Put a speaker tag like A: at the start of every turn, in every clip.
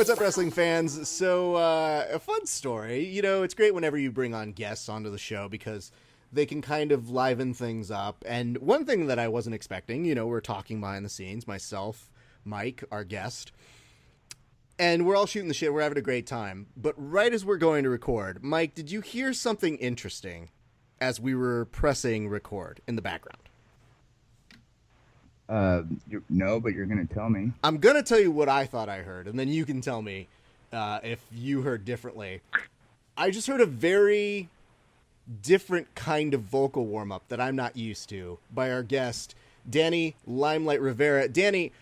A: what's up, wrestling fans? So, uh, a fun story. You know, it's great whenever you bring on guests onto the show because they can kind of liven things up. And one thing that I wasn't expecting, you know, we're talking behind the scenes, myself, Mike, our guest, and we're all shooting the shit. We're having a great time. But right as we're going to record, Mike, did you hear something interesting as we were pressing record in the background?
B: Uh, you, no, but you're gonna tell me.
A: I'm gonna tell you what I thought I heard, and then you can tell me uh, if you heard differently. I just heard a very different kind of vocal warm up that I'm not used to by our guest, Danny Limelight Rivera. Danny,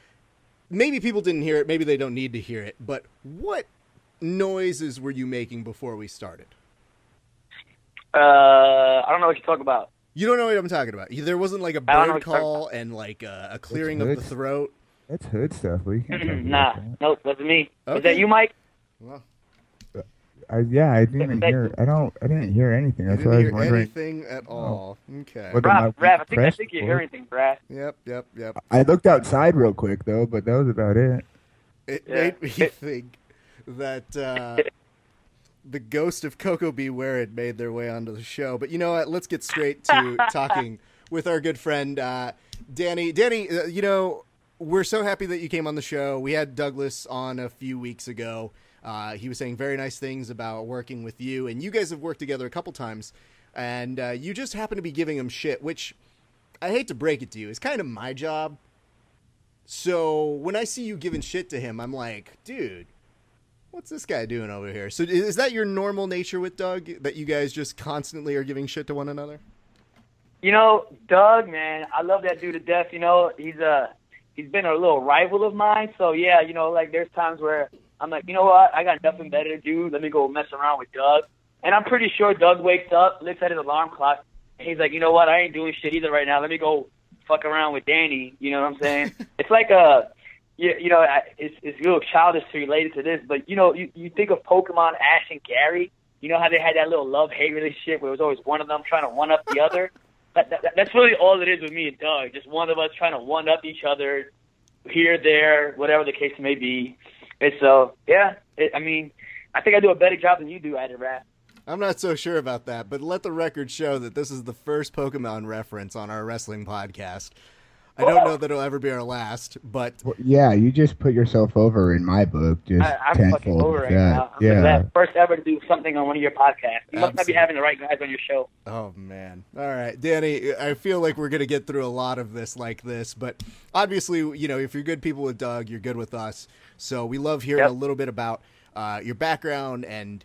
A: maybe people didn't hear it, maybe they don't need to hear it, but what noises were you making before we started?
C: Uh, I don't know what you're talking about.
A: You don't know what I'm talking about. There wasn't like a bird call and like a, a clearing of the throat.
B: That's hood stuff. We can't talk
C: nah,
B: about that.
C: nope, wasn't me. Is that you, Mike?
A: Well,
B: I, yeah, I didn't even hear. I don't. I didn't hear anything. That's why I
A: didn't
B: was
A: hear
B: wondering.
A: anything at all. Okay.
B: What the-
C: Raph, I think I think you
B: board.
C: hear anything, Brad.
A: Yep, yep, yep.
B: I looked outside real quick though, but that was about it.
A: It
C: Yeah.
A: made me think that uh, the ghost of Koko B. Ware had made their way onto the show. But you know what? Let's get straight to talking with our good friend uh, Danny. Danny, uh, you know we're so happy that you came on the show. We had Douglas on a few weeks ago. Uh, he was saying very nice things about working with you, and you guys have worked together a couple times. And uh, you just happen to be giving him shit, which I hate to break it to you, is kind of my job. So when I see you giving shit to him, I'm like, dude, what's this guy doing over here? So is that your normal nature with Doug? That you guys just constantly are giving shit to one another?
C: You know, Doug, man, I love that dude to death. You know, he's a he's been a little rival of mine. So yeah, you know, like there's times where I'm like, you know what, I got nothing better to do. Let me go mess around with Doug. And I'm pretty sure Doug wakes up, looks at his alarm clock, and he's like, you know what, I ain't doing shit either right now. Let me go fuck around with Danny. You know what I'm saying? it's like a you, you know, I- it's a little childish to relate it to this, but you know, you you think of Pokemon Ash and Gary. You know how they had that little love hate relationship where it was always one of them trying to one up the other. That, that, that's really all it is with me and Doug. Just one of us trying to one up each other, here, there, whatever the case may be. And so, yeah, it, I mean, I think I do a better job than you do at it, Raph.
A: I'm not so sure about that, but let the record show that this is the first Pokemon reference on our wrestling podcast. I don't know that it'll ever be our last, but
B: Well, yeah, you just put yourself over in my book. Just
C: I, I'm fucking over
B: with
C: it now. I'm
B: yeah.
C: the first ever to do something on one of your podcasts. You must not be having the right guys on your show.
A: Oh man. All right, Danny, I feel like we're going to get through a lot of this like this, but obviously, you know, if you're good people with Doug, you're good with us. So we love hearing
C: Yep.
A: a little bit about uh, your background and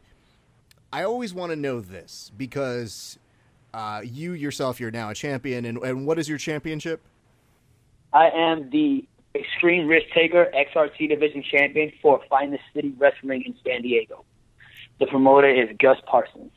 A: I always want to know this because uh, you yourself you're now a champion and, and what is your championship?
C: I am the Extreme Risk Taker XRT Division Champion for Finest City Wrestling in San Diego. The promoter is Gus Parsons.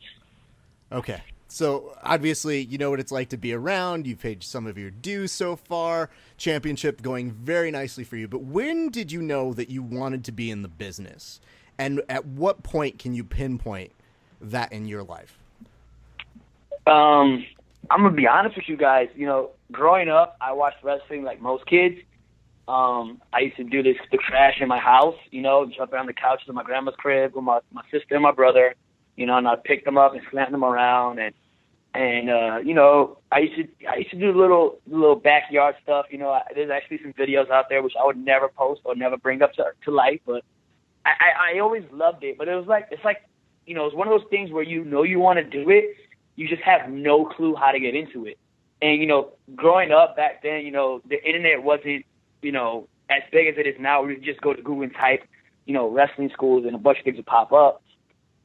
A: Okay. So obviously, you know what it's like to be around. You've paid some of your dues so far. Championship going very nicely for you. But when did you know that you wanted to be in the business? And at what point can you pinpoint that in your life?
C: Um, I'm gonna be honest with you guys. You know, growing up, I watched wrestling like most kids. Um, I used to do this the trash in my house. You know, jump around the couches of my grandma's crib with my my sister and my brother. You know, and I'd pick them up and slant them around and and uh, you know, I used to I used to do little little backyard stuff. You know, I, there's actually some videos out there which I would never post or never bring up to to light, but I, I I always loved it. But it was like it's like you know, it's one of those things where you know you want to do it, you just have no clue how to get into it. And you know, growing up back then, you know, the internet wasn't you know as big as it is now. You just go to Google and type, you know, wrestling schools, and a bunch of things would pop up.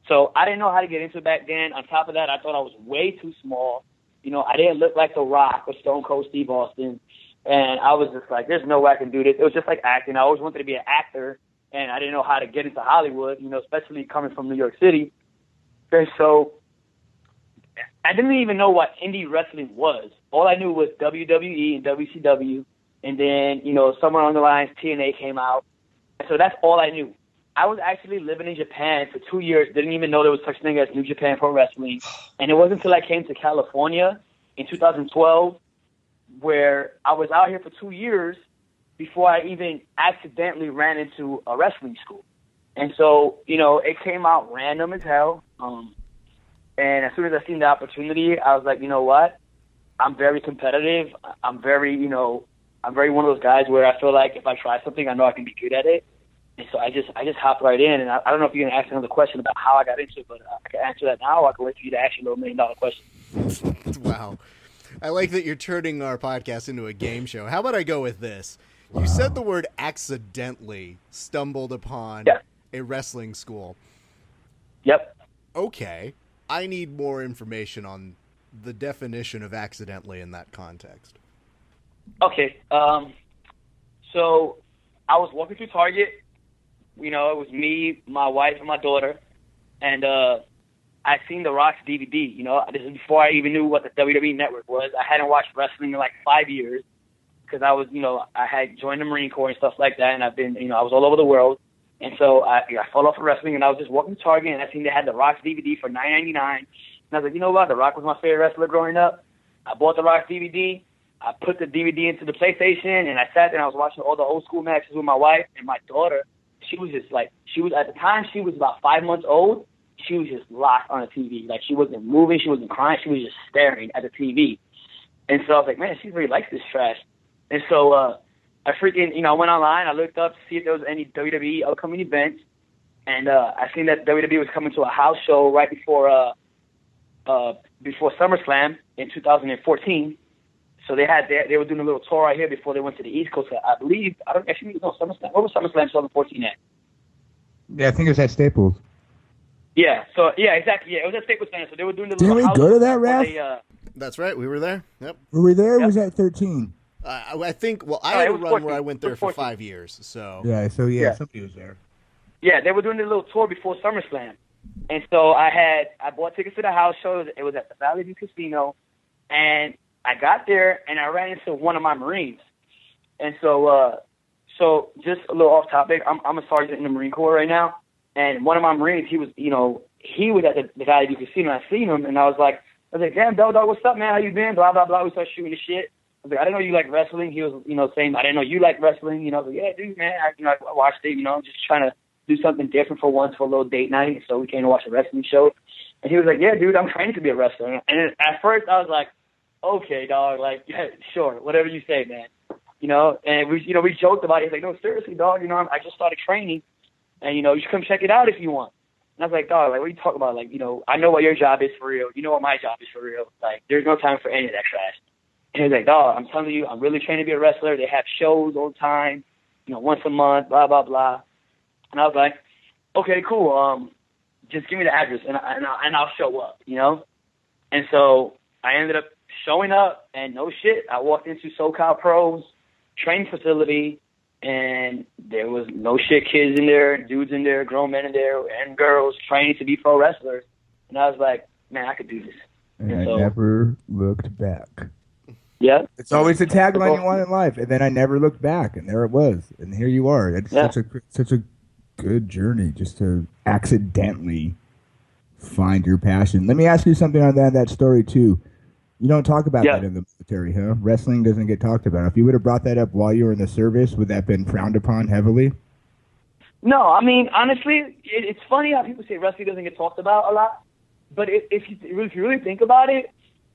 C: So I didn't know how to get into it back then. On top of that, I thought I was way too small. You know, I didn't look like The Rock or Stone Cold Steve Austin. And I was just like, there's no way I can do this. It was just like acting. I always wanted to be an actor, and I didn't know how to get into Hollywood, you know, especially coming from New York City. And so I didn't even know what indie wrestling was. All I knew was WWE and WCW. And then, you know, somewhere on the lines, TNA came out. So that's all I knew. I was actually living in Japan for two years, didn't even know there was such a thing as New Japan Pro Wrestling. And it wasn't until I came to California in 2012 where I was out here for two years before I even accidentally ran into a wrestling school. And so, you know, it came out random as hell. Um, and as soon as I seen the opportunity, I was like, you know what? I'm very competitive. I'm very, you know, I'm very one of those guys where I feel like if I try something, I know I can be good at it. And so I just, I just hopped right in. And I, I don't know if you're gonna ask another question about how I got into it, but I can answer that now. I can wait for you to ask your little million dollar question.
A: wow. I like that you're turning our podcast into a game show. How about I go with this? You said the word accidentally stumbled upon
C: Yeah.
A: a wrestling school.
C: Yep.
A: Okay. I need more information on the definition of accidentally in that context.
C: Okay. Um, so I was walking through Target. You know, it was me, my wife, and my daughter, and uh, I seen The Rock's DVD. You know, this is before I even knew what the WWE Network was. I hadn't watched wrestling in like five years because I was, you know, I had joined the Marine Corps and stuff like that, and I've been, you know, I was all over the world. And so I, I fell off of wrestling, and I was just walking to Target, and I seen they had The Rock's DVD for nine ninety nine. And I was like, you know what? The Rock was my favorite wrestler growing up. I bought The Rock's DVD. I put the DVD into the PlayStation, and I sat there and I was watching all the old school matches with my wife and my daughter. She was just like, she was at the time she was about five months old. She was just locked on the TV, like she wasn't moving, she wasn't crying, she was just staring at the TV. And so I was like, man, she really likes this trash. And so uh, I freaking, you know, I went online, I looked up to see if there was any WWE upcoming events, and uh, I seen that WWE was coming to a house show right before uh, uh, before SummerSlam in 2014. So they had they, they were doing a little tour right here before they went to the East Coast. I believe I don't actually know SummerSlam. What was SummerSlam 2014 at?
B: Yeah, I think it was at Staples.
C: Yeah. So yeah, exactly. Yeah, it was at Staples Center. So they were doing the
B: Didn't
C: little
B: we
C: house
B: go to that,
C: before
B: Raph?
C: They, uh,
A: That's right. We were there. Yep.
B: Were we there? or
C: Yep.
B: Was that thirteen?
A: Uh, I I think. Well, I
C: No,
A: had a run
C: 14.
A: where I went there for five years. So
B: Yeah. So yeah,
C: Yeah.
B: somebody was there.
C: Yeah, they were doing a little tour before SummerSlam, and so I had I bought tickets to the house show. It was at the Valley View Casino, and I got there and I ran into one of my Marines, and so uh, so just a little off topic. I'm I'm a sergeant in the Marine Corps right now, and one of my Marines, he was you know he was at the, the Valley View Casino. I seen him, and I was like I was like, damn, Bell Dog, what's up, man? How you been? Blah blah blah. We started shooting the shit. I was like, I didn't know you like wrestling. He was, you know, saying I didn't know you like wrestling. You know, I was like, yeah, dude, man. I, you know, I watched it. You know, I'm just trying to do something different for once for a little date night. So we came to watch a wrestling show. And he was like, yeah, dude, I'm training to be a wrestler. And at first I was like, okay, dog, like, yeah, sure, whatever you say, man. You know, and we, you know, we joked about it. He's like, no, seriously, dog, you know, I'm, I just started training, and you know, you should come check it out if you want. And I was like, dog, like, what are you talking about? Like, you know, I know what your job is for real. You know what my job is for real. Like, there's no time for any of that trash. And he's like, dog, I'm telling you, I'm really training to be a wrestler. They have shows all the time, you know, once a month, blah blah blah. And I was like, okay, cool. Um, just give me the address and I, and, I, and I'll show up, you know. And so I ended up showing up, and no shit, I walked into SoCal Pros training facility, and there was no shit kids in there, dudes in there, grown men in there, and girls training to be pro wrestlers. And I was like, man, I could do this.
B: And I
C: so-
B: never looked back.
C: Yeah.
B: It's always the tagline you want in life, and then I never looked back, and there it was, and here you are. It's
C: Yeah.
B: such a such a good journey just to accidentally find your passion. Let me ask you something on that that story too. You don't talk about
C: Yeah.
B: that in the military, huh? Wrestling doesn't get talked about. If you would have brought that up while you were in the service, would that have been frowned upon heavily?
C: No, I mean honestly, it, it's funny how people say wrestling doesn't get talked about a lot, but if, if you if you really think about it,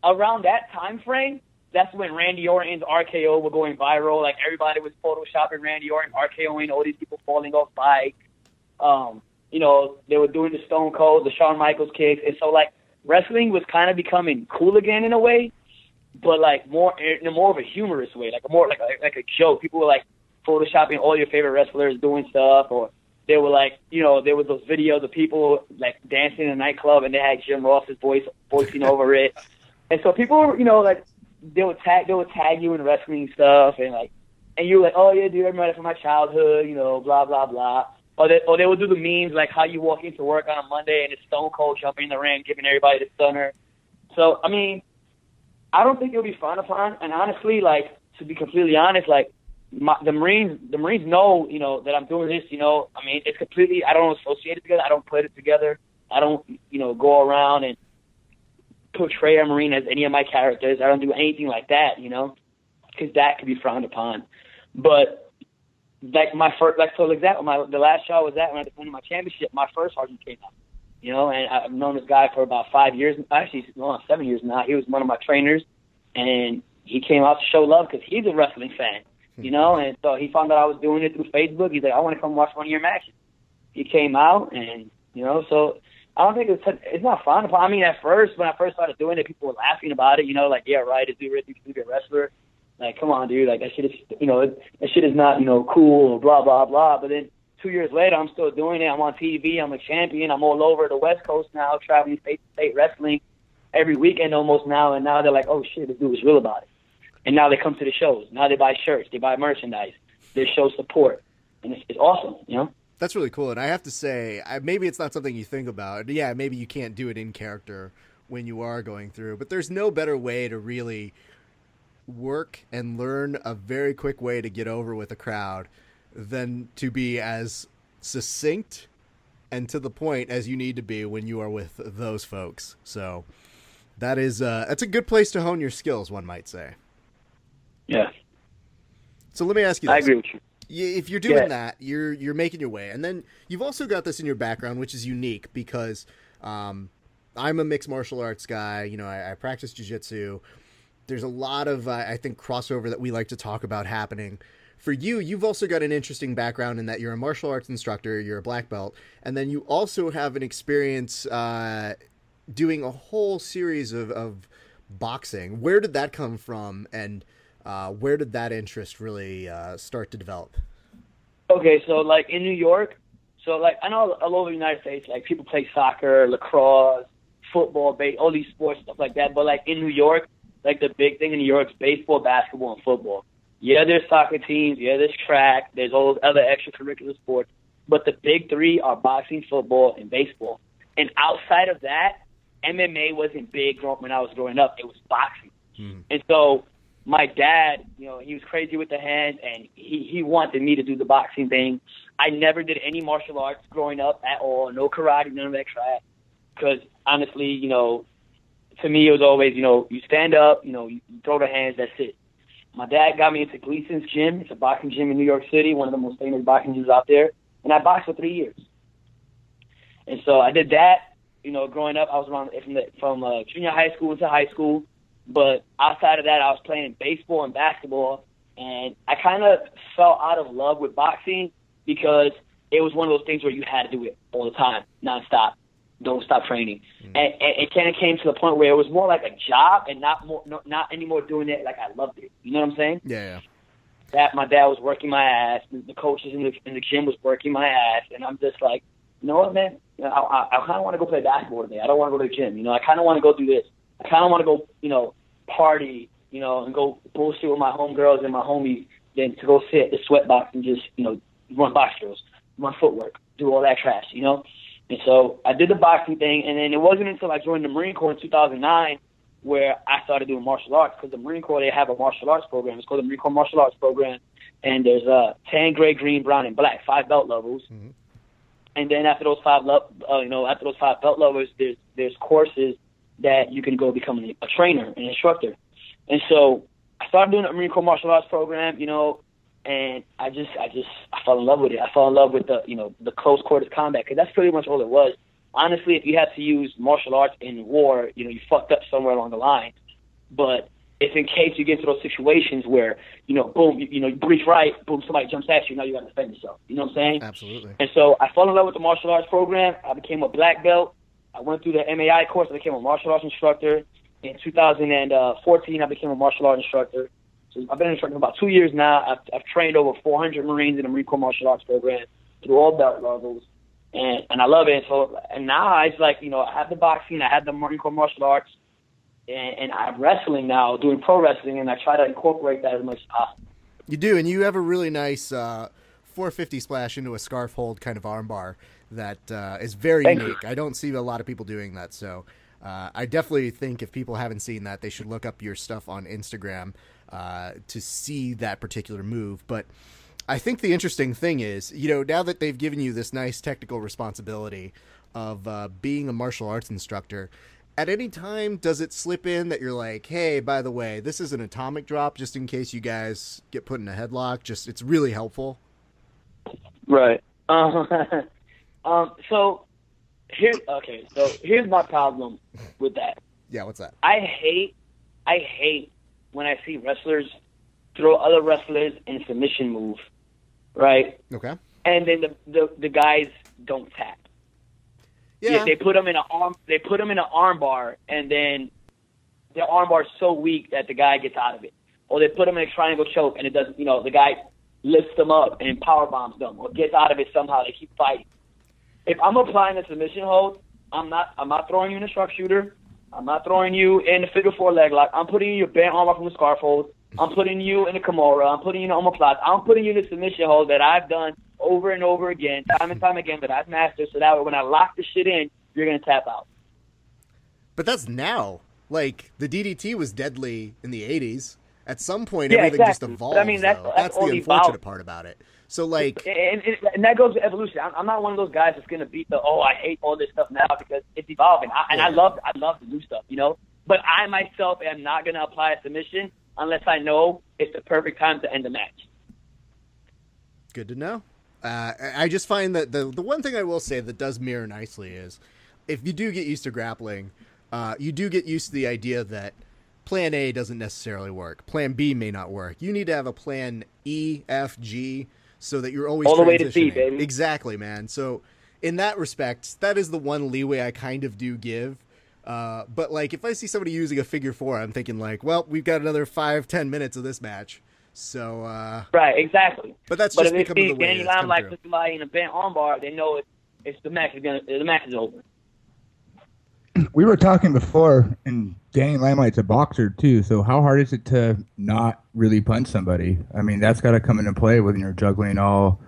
C: around that time frame, that's when Randy Orton's RKO were going viral. Like everybody was photoshopping Randy Orton RKOing all these people falling off bikes. Um, you know, they were doing the Stone Cold, the Shawn Michaels kicks, and so like wrestling was kind of becoming cool again in a way, but like more in a more of a humorous way, like more like a, like a joke. People were like photoshopping all your favorite wrestlers doing stuff, or they were like, you know, there was those videos of people like dancing in a nightclub, and they had Jim Ross's voice voicing over it, and so people, were, you know, like they would tag they would tag you in wrestling stuff, and like, and you were like, oh yeah, dude, I remember that from my childhood, you know, blah blah blah. Or they, or they would do the memes like how you walk into work on a Monday and it's Stone Cold jumping in the ring, giving everybody the stunner. So I mean, I don't think it'll be frowned upon. And honestly, like to be completely honest, like my, the Marines, the Marines know, you know, that I'm doing this. You know, I mean, it's completely. I don't associate it together. I don't put it together. I don't, you know, go around and portray a Marine as any of my characters. I don't do anything like that. You know, because that could be frowned upon. But like my first, like for example, my the last show I was at when I defended my championship, my first sergeant came out. You know, and I've known this guy for about five years. Actually, no, seven years now. He was one of my trainers, and he came out to show love because he's a wrestling fan. Hmm. You know, and so he found out I was doing it through Facebook. He's like, I want to come watch one of your matches. He came out, and you know, so I don't think it's it's not fun. I mean, at first when I first started doing it, people were laughing about it. You know, like, yeah, right, is he really a wrestler? Like, come on, dude. Like that shit is, you know, that shit is not, you know, cool or blah blah blah. But then two years later, I'm still doing it. I'm on TV. I'm a champion. I'm all over the West Coast now, traveling state to state wrestling every weekend almost now. And now they're like, oh shit, this dude was real about it. And now they come to the shows. Now they buy shirts. They buy merchandise. They show support, and it's, it's awesome. You know.
A: That's really cool, and I have to say, I, maybe it's not something you think about. Yeah, maybe you can't do it in character when you are going through, but there's no better way to really work and learn a very quick way to get over with a crowd than to be as succinct and to the point as you need to be when you are with those folks. So that is uh, that's a good place to hone your skills, one might say.
C: Yeah.
A: So let me ask you. This.
C: I agree with you
A: if you're doing yeah. that, you're you're making your way, and then you've also got this in your background, which is unique because um, I'm a mixed martial arts guy. You know, I, I practice jujitsu. There's a lot of uh, I think crossover that we like to talk about happening. For you, you've also got an interesting background in that you're a martial arts instructor, you're a black belt, and then you also have an experience uh, doing a whole series of, of boxing. Where did that come from? And uh, where did that interest really uh, start to develop?
C: Okay, so like in New York, so like I know all over the United States, like people play soccer, lacrosse, football, base, all these sports stuff like that. But like in New York, like the big thing in New York is baseball, basketball, and football. Yeah, there's soccer teams. Yeah, there's track. There's all those other extracurricular sports. But the big three are boxing, football, and baseball. And outside of that, MMA wasn't big when I was growing up. It was boxing. Mm. And so my dad, you know, he was crazy with the hands, and he he wanted me to do the boxing thing. I never did any martial arts growing up at all, no karate, none of that crap. Because honestly, you know, to me it was always, you know, you stand up, you know, you throw the hands, that's it. My dad got me into Gleason's gym. It's a boxing gym in New York City, one of the most famous boxing gyms out there, and I boxed for three years. And so I did that. You know, growing up, I was around from the, from uh, junior high school into high school. But outside of that, I was playing baseball and basketball, and I kind of fell out of love with boxing because it was one of those things where you had to do it all the time, nonstop. Don't stop training, mm-hmm. and, and it kind of came to the point where it was more like a job and not more, no, not anymore doing it like I loved it. You know what I'm saying?
A: Yeah. yeah.
C: That my dad was working my ass, the coaches in the in the gym was working my ass, and I'm just like, you know what, man? I, I, I kind of want to go play basketball today. I don't want to go to the gym. You know, I kind of want to go do this. I kind of want to go, you know, party, you know, and go bullshit with my homegirls and my homies than to go sit at the sweat box and just, you know, run box drills, run footwork, do all that trash, you know? And so I did the boxing thing, and then it wasn't until I joined the Marine Corps in 2009 where I started doing martial arts because the Marine Corps, they have a martial arts program. It's called the Marine Corps Martial Arts Program, and there's uh, tan, gray, green, brown, and black, five belt levels. Mm-hmm. And then after those five, le- uh, you know, after those five belt levels, there's there's courses that you can go become a trainer, an instructor. And so I started doing the Marine Corps martial arts program, you know, and I just, I just, I fell in love with it. I fell in love with the, you know, the close quarters combat because that's pretty much all it was. Honestly, if you had to use martial arts in war, you know, you fucked up somewhere along the line. But if in case you get into those situations where, you know, boom, you, you know, you breach right, boom, somebody jumps at you, now you got to defend yourself. You know what I'm saying?
A: Absolutely.
C: And so I fell in love with the martial arts program. I became a black belt. I went through the MAI course. I became a martial arts instructor. In 2014, I became a martial arts instructor. So I've been instructing about two years now. I've, I've trained over 400 Marines in the Marine Corps martial arts program through all belt levels, and and I love it. So and now it's like you know I have the boxing, I have the Marine Corps martial arts, and, and I'm wrestling now, doing pro wrestling, and I try to incorporate that as much as possible.
A: You do, and you have a really nice uh, 450 splash into a scarf hold kind of armbar that uh, is very Thank unique. You. I don't see a lot of people doing that, so uh, I definitely think if people haven't seen that, they should look up your stuff on Instagram uh, to see that particular move. But I think the interesting thing is, you know, now that they've given you this nice technical responsibility of uh, being a martial arts instructor. At any time, does it slip in that you're like, "Hey, by the way, this is an atomic drop, just in case you guys get put in a headlock." Just it's really helpful.
C: Right. Um, um. So here. Okay. So here's my problem with that.
A: Yeah, what's that?
C: I hate. I hate when I see wrestlers throw other wrestlers in submission move, right?
A: Okay.
C: And then the the, the guys don't tap.
A: Yeah.
C: They, they put them in an arm. They put them in an arm bar, and then the arm bar is so weak that the guy gets out of it. Or they put them in a triangle choke, and it doesn't. You know, the guy lifts them up and power bombs them, or gets out of it somehow. They keep fighting. If I'm applying a submission hold, I'm not. I'm not throwing you in a sharpshooter. I'm not throwing you in the figure four leg lock. I'm putting you in your bent arm off from the scarf hold. I'm putting you in a Kimura. I'm putting you in an omoplata. I'm putting you in a submission hold that I've done over and over again, time and time again, that I've mastered. So that way, when I lock the shit in, you're gonna tap out.
A: But that's now. Like the DDT was deadly in the '80s. At some point,
C: Yeah,
A: everything just
C: exactly.
A: evolves.
C: But I mean, that's-
A: though.
C: that's
A: the unfortunate
C: about-
A: part about it. So, like,
C: and, and, and that goes to evolution. I'm, I'm not one of those guys that's gonna beat the oh I hate all this stuff now because it's evolving. I, and I love I love to do stuff, you know. But I myself am not gonna apply a submission unless I know it's the perfect time to end the match.
A: good to know. Uh, I I just find that the the one thing I will say that does mirror nicely is if you do get used to grappling, uh, you do get used to the idea that Plan A doesn't necessarily work. Plan B may not work. You need to have a Plan E, F, G, so that you're always
C: All the way to C,
A: transitioning.
C: baby.
A: Exactly, man. So in that respect, that is the one leeway I kind of do give. Uh, but like, if I see somebody using a figure four, I'm thinking like, well, we've got another five, ten minutes of this match. So, uh,
C: Right, exactly.
A: but that's
C: But
A: just
C: if
A: becoming
C: see
A: the way
C: Danny
A: it's come
C: Limelight
A: through.
C: put somebody in a bent armbar, they know it's, it's the match is gonna the match is over.
B: We were talking before, and Danny Limelight's a boxer too. So how hard is it to not really punch somebody? I mean, that's got to come into play when you're juggling all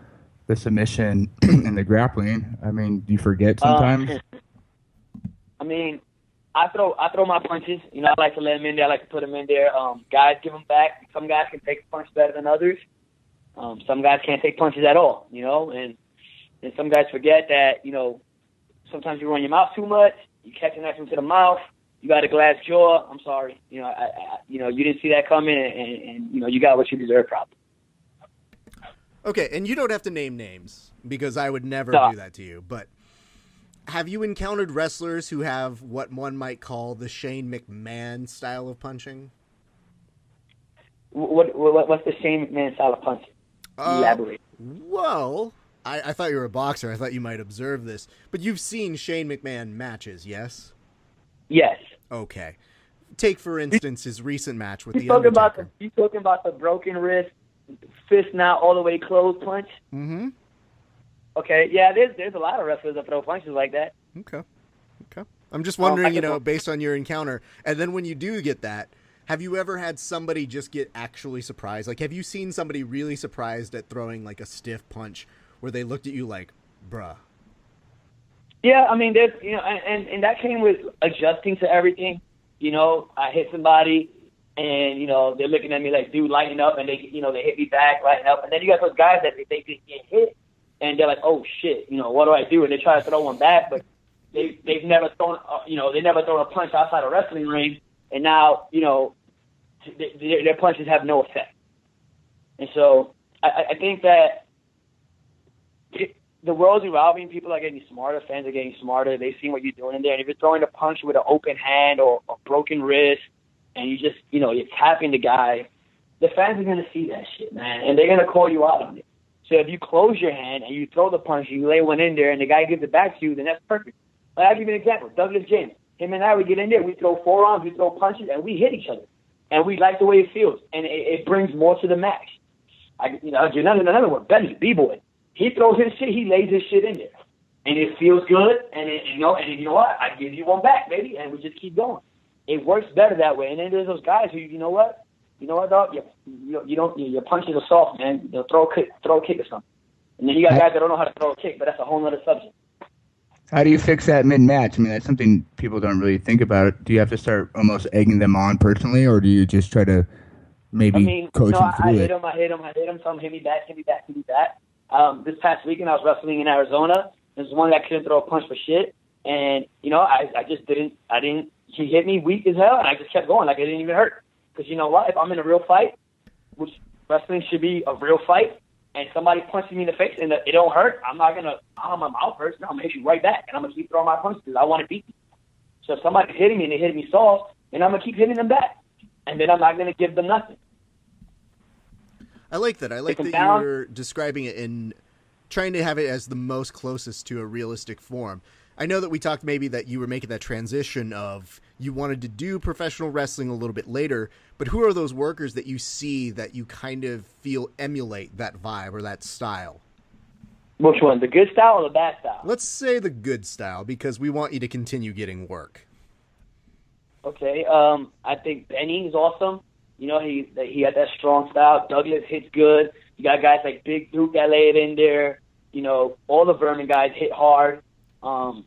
B: the submission and the grappling. I mean, do you forget sometimes?
C: Um, I mean, I throw I throw my punches. You know, I like to let them in there. I like to put them in there. Um, guys give them back. Some guys can take a punch better than others. Um, some guys can't take punches at all. You know, and and some guys forget that. You know, sometimes you run your mouth too much. You catch an action to the mouth. You got a glass jaw. I'm sorry. You know, I, I you know you didn't see that coming, and, and, and you know you got what you deserve. Probably.
A: Okay, and you don't have to name names because I would never
C: No.
A: do that to you. But have you encountered wrestlers who have what one might call the Shane McMahon style of punching?
C: What, what what's the Shane McMahon style of punch?
A: Uh,
C: Elaborate.
A: Well, I, I thought you were a boxer. I thought you might observe this. But you've seen Shane McMahon matches, yes?
C: Yes.
A: Okay. Take, for instance, his recent match with
C: You
A: The
C: talking about
A: Undertaker.
C: the you talking about the broken wrist, fist now all the way closed punch?
A: Mm-hmm.
C: Okay, yeah, there's there's a lot of wrestlers that throw punches like that.
A: Okay. Okay. I'm just
C: Um,
A: wondering, you
C: can-
A: know, based on your encounter, and then when you do get that, have you ever had somebody just get actually surprised? Like, have you seen somebody really surprised at throwing like a stiff punch where they looked at you like, bruh?
C: Yeah, I mean, there's you know, and and, that came with adjusting to everything. You know, I hit somebody, and you know they're looking at me like, dude, lighten up, and they you know they hit me back, lighten up, and then you got those guys that they, they get hit, and they're like, oh shit, you know, what do I do? And they try to throw one back, but they they've never thrown, you know, they never thrown a punch outside a wrestling ring, and now you know they, their their punches have no effect. And so I, I- think that the world's evolving. People are getting smarter. Fans are getting smarter. They've seen what you're doing in there. And if you're throwing a punch with an open hand or a broken wrist, and you just, you know, you're tapping the guy, the fans are to see that shit, man, and they're to call you out on it. So if you close your hand and you throw the punch, you lay one in there, and the guy gives it back to you, then that's perfect. Like, I'll give you an example. Douglas James, him and I, we get in there, we throw forearms, we throw punches, and we hit each other, and we like the way it feels, and it, it brings more to the match. I, you know, another, another one. Benny, B-boy. He throws his shit, he lays his shit in there. And it feels good, and it, you know, and you know what? I give you one back, baby, and we just keep going. It works better that way. And then there's those guys who, you know what? You know what, dog? You, you, you don't, your punches are soft, man. You'll throw a kick, throw a kick or something. And then you got guys that don't know how to throw a kick, but that's a whole other subject.
B: How do you fix that mid match? I mean, that's something people don't really think about. Do you have to start almost egging them on personally, or do you just try to maybe
C: I mean,
B: coach
C: you know,
B: them
C: I, I hit
B: it?
C: him, I hit him, I hit him. Him hit me back, hit me back, hit me back. Um, this past weekend, I was wrestling in Arizona. There's one that couldn't throw a punch for shit, and you know, I, I just didn't, I didn't. He hit me weak as hell, and I just kept going like it didn't even hurt. Because you know what? If I'm in a real fight, which wrestling should be a real fight, and somebody punches me in the face and it don't hurt, I'm not gonna oh my mouth hurts. No, I'm gonna hit you right back, and I'm gonna keep throwing my punches because I want to beat you. So if somebody's hitting me and they hit me soft, then I'm gonna keep hitting them back, and then I'm not gonna give them nothing.
A: I like that. I like that
C: down.
A: you're describing it in trying to have it as the most closest to a realistic form. I know that we talked maybe that you were making that transition of you wanted to do professional wrestling a little bit later, but who are those workers that you see that you kind of feel emulate that vibe or that style?
C: Which one, the good style or the bad style?
A: Let's say the good style because we want you to continue getting work.
C: Okay, um, I think Benny is awesome. You know, he he had that strong style. Douglas hits good. You got guys like Big Duke that lay it in there. You know, all the Vermin guys hit hard. Um,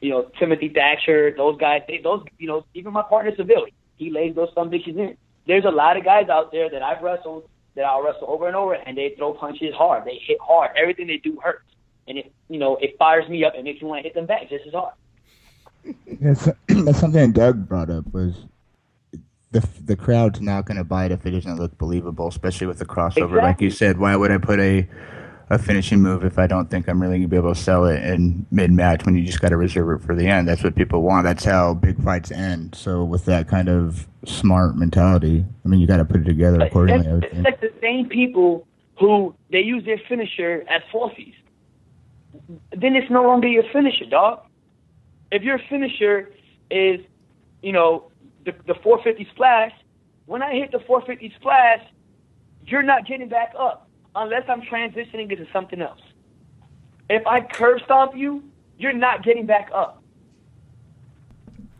C: you know, Timothy Thatcher, those guys, they, those, you know, even my partner Seville, he lays those some bitches in. There's a lot of guys out there that I've wrestled that I'll wrestle over and over, and they throw punches hard. They hit hard. Everything they do hurts, and it, you know, it fires me up and makes me want to hit them back just as hard.
B: That's, that's something Doug brought up was the the crowd's not going to buy it if it doesn't look believable, especially with the crossover. Like you said, why would I put a a finishing move if I don't think I'm really going to be able to sell it in mid match when you just got to reserve it for the end? That's what people want. That's how big fights end. So with that kind of smart mentality, I mean, you got to put it together accordingly. I would
C: It's like the same people who they use their finisher as falsies. Then it's no longer your finisher, dog. If your finisher is, you know, the, the 450 splash, when I hit the 450 splash, you're not getting back up unless I'm transitioning into something else. If I curb stomp you, you're not getting back up.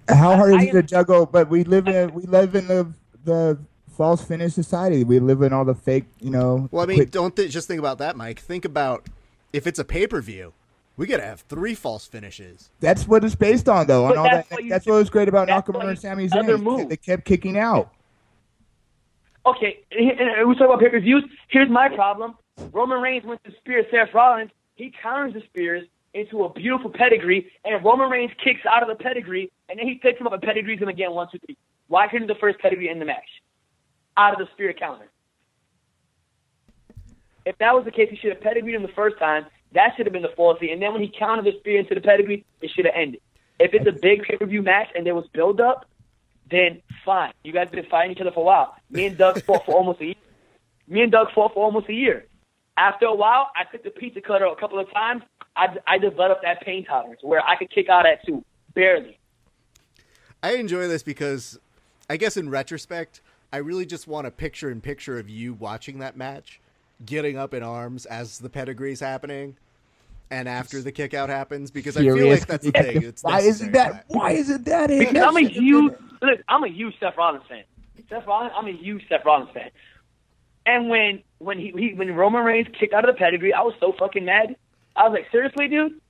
B: How hard is
C: I-
B: it to juggle? But we live in we live in the the false finish society. We live in all the fake, you know.
A: Well, I mean,
B: quick-
A: don't th- just think about that, Mike. Think about if it's a pay per view, we got to have three false finishes.
B: That's what it's based on, though. And
C: But
B: all
C: that's
B: that.
C: what
B: That's what was great about Nakamura and
C: you-
B: Sami Zayn. They kept kicking out.
C: Okay, and and we talk about pay per views. Here's my problem: Roman Reigns went to spear Seth Rollins. He counters the spears into a beautiful pedigree, and Roman Reigns kicks out of the pedigree, and then he picks him up and pedigrees him again. One, two, three. Why couldn't the first pedigree end the match? Out of the spear counter. If that was the case, he should have pedigreed him the first time. That should have been the falsy, and then when he counted the spear into the pedigree, it should have ended. If it's a big pay per view match and there was build up, then fine. You guys have been fighting each other for a while. Me and Doug fought for almost a year. Me and Doug fought for almost a year. After a while, I took the pizza cutter a couple of times. I, I developed that pain tolerance where I could kick out at two, barely.
A: I enjoy this because, I guess in retrospect, I really just want a picture in picture of you watching that match, getting up in arms as the pedigree's happening, and after the kick out happens, because I feel like that's the thing. It's
B: why isn't that? Why isn't that? in?
C: Because I'm a huge look, I'm a huge Seth Rollins fan. Seth Rollins, I'm a huge Seth Rollins fan. And when when he, he when Roman Reigns kicked out of the pedigree, I was so fucking mad. I was like, seriously, dude.